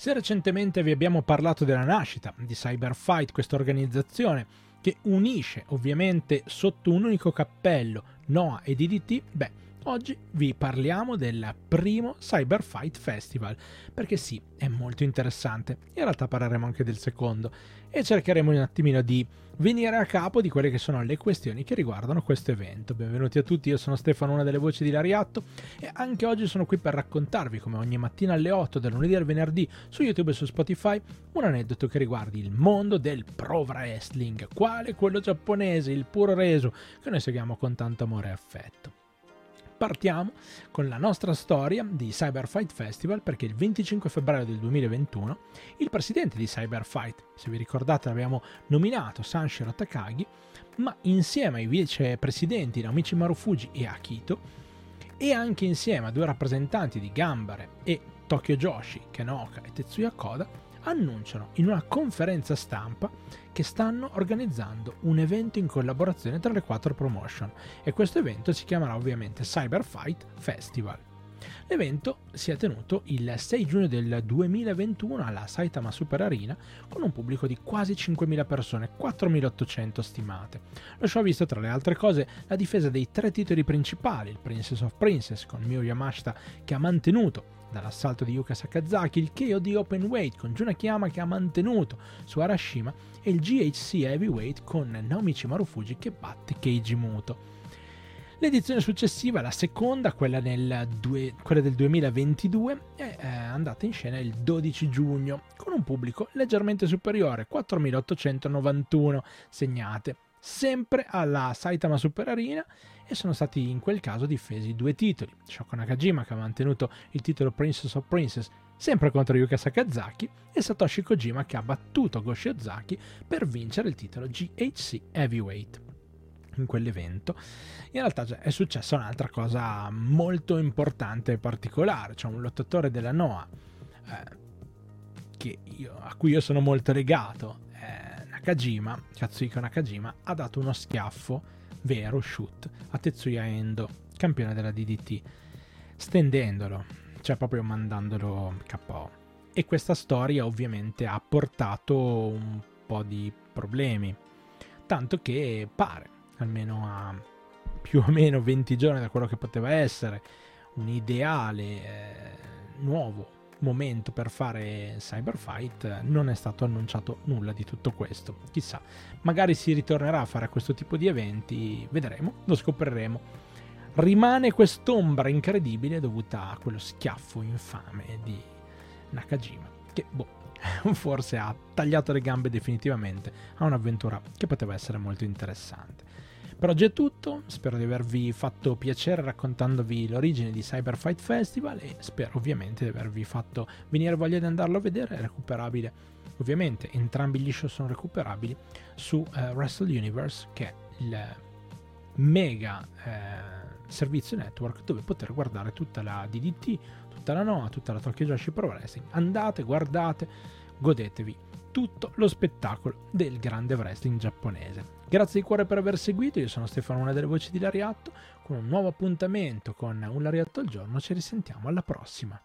Se recentemente vi abbiamo parlato della nascita di Cyberfight, questa organizzazione che unisce ovviamente sotto un unico cappello NOAA e DDT, beh, oggi vi parliamo del primo Cyberfight Festival, perché sì, è molto interessante. In realtà parleremo anche del secondo e cercheremo un attimino di venire a capo di quelle che sono le questioni che riguardano questo evento. Benvenuti a tutti, io sono Stefano, una delle voci di Lariatto e anche oggi sono qui per raccontarvi, come ogni mattina alle 8 del lunedì al venerdì su YouTube e su Spotify, un aneddoto che riguardi il mondo del pro wrestling, quale quello giapponese, il puro reso, che noi seguiamo con tanto amore e affetto partiamo con la nostra storia di Cyberfight Festival perché il 25 febbraio del 2021 il presidente di Cyberfight, se vi ricordate l'abbiamo nominato Sanshiro Takagi, ma insieme ai vicepresidenti Naomichi Marufuji e Akito e anche insieme a due rappresentanti di Gambare e Tokyo Joshi, Kenoka e Tetsuya Koda, annunciano in una conferenza stampa che stanno organizzando un evento in collaborazione tra le quattro promotion e questo evento si chiamerà ovviamente Cyberfight Festival. L'evento si è tenuto il 6 giugno del 2021 alla Saitama Super Arena con un pubblico di quasi 5.000 persone, 4.800 stimate. Lo show ha visto tra le altre cose la difesa dei tre titoli principali, il Princess of Princess con Miyu Yamashita che ha mantenuto dall'assalto di Yuka Sakazaki, il KO di Open Weight con Jun Akiyama che ha mantenuto su Arashima e il GHC Heavyweight con Naomichi Marufuji che batte Keiji Muto. L'edizione successiva, la seconda, quella, due, quella, del 2022, è eh, andata in scena il 12 giugno con un pubblico leggermente superiore, 4.891 segnate, sempre alla Saitama Super Arena e sono stati in quel caso difesi due titoli. Shoko Nakajima che ha mantenuto il titolo Princess of Princess sempre contro Yuka Sakazaki e Satoshi Kojima che ha battuto Goshi Ozaki per vincere il titolo GHC Heavyweight in quell'evento. In realtà cioè, è successa un'altra cosa molto importante e particolare, cioè un lottatore della Noah eh, io, a cui io sono molto legato, eh, Nakajima, Katsuhiko Nakajima, ha dato uno schiaffo vero shoot a Tetsuya Endo, campione della DDT, stendendolo, cioè proprio mandandolo KO. E questa storia ovviamente ha portato un po' di problemi, tanto che pare, almeno a più o meno 20 giorni da quello che poteva essere un ideale eh, nuovo momento per fare Cyberfight non è stato annunciato nulla di tutto questo. Chissà, magari si ritornerà a fare questo tipo di eventi, vedremo, lo scopriremo. Rimane quest'ombra incredibile dovuta a quello schiaffo infame di Nakajima, che boh, forse ha tagliato le gambe definitivamente a un'avventura che poteva essere molto interessante. Per oggi è tutto, spero di avervi fatto piacere raccontandovi l'origine di Cyberfight Festival e spero ovviamente di avervi fatto venire voglia di andarlo a vedere, è recuperabile. Ovviamente, entrambi gli show sono recuperabili su uh, Wrestle Universe che è il mega eh, servizio network dove poter guardare tutta la DDT, tutta la NOAA, tutta la Tokyo Joshi Pro Wrestling. Andate, guardate, godetevi tutto lo spettacolo del grande wrestling giapponese. Grazie di cuore per aver seguito, io sono Stefano, una delle voci di Lariatto, con un nuovo appuntamento con un Lariatto al giorno, ci risentiamo alla prossima.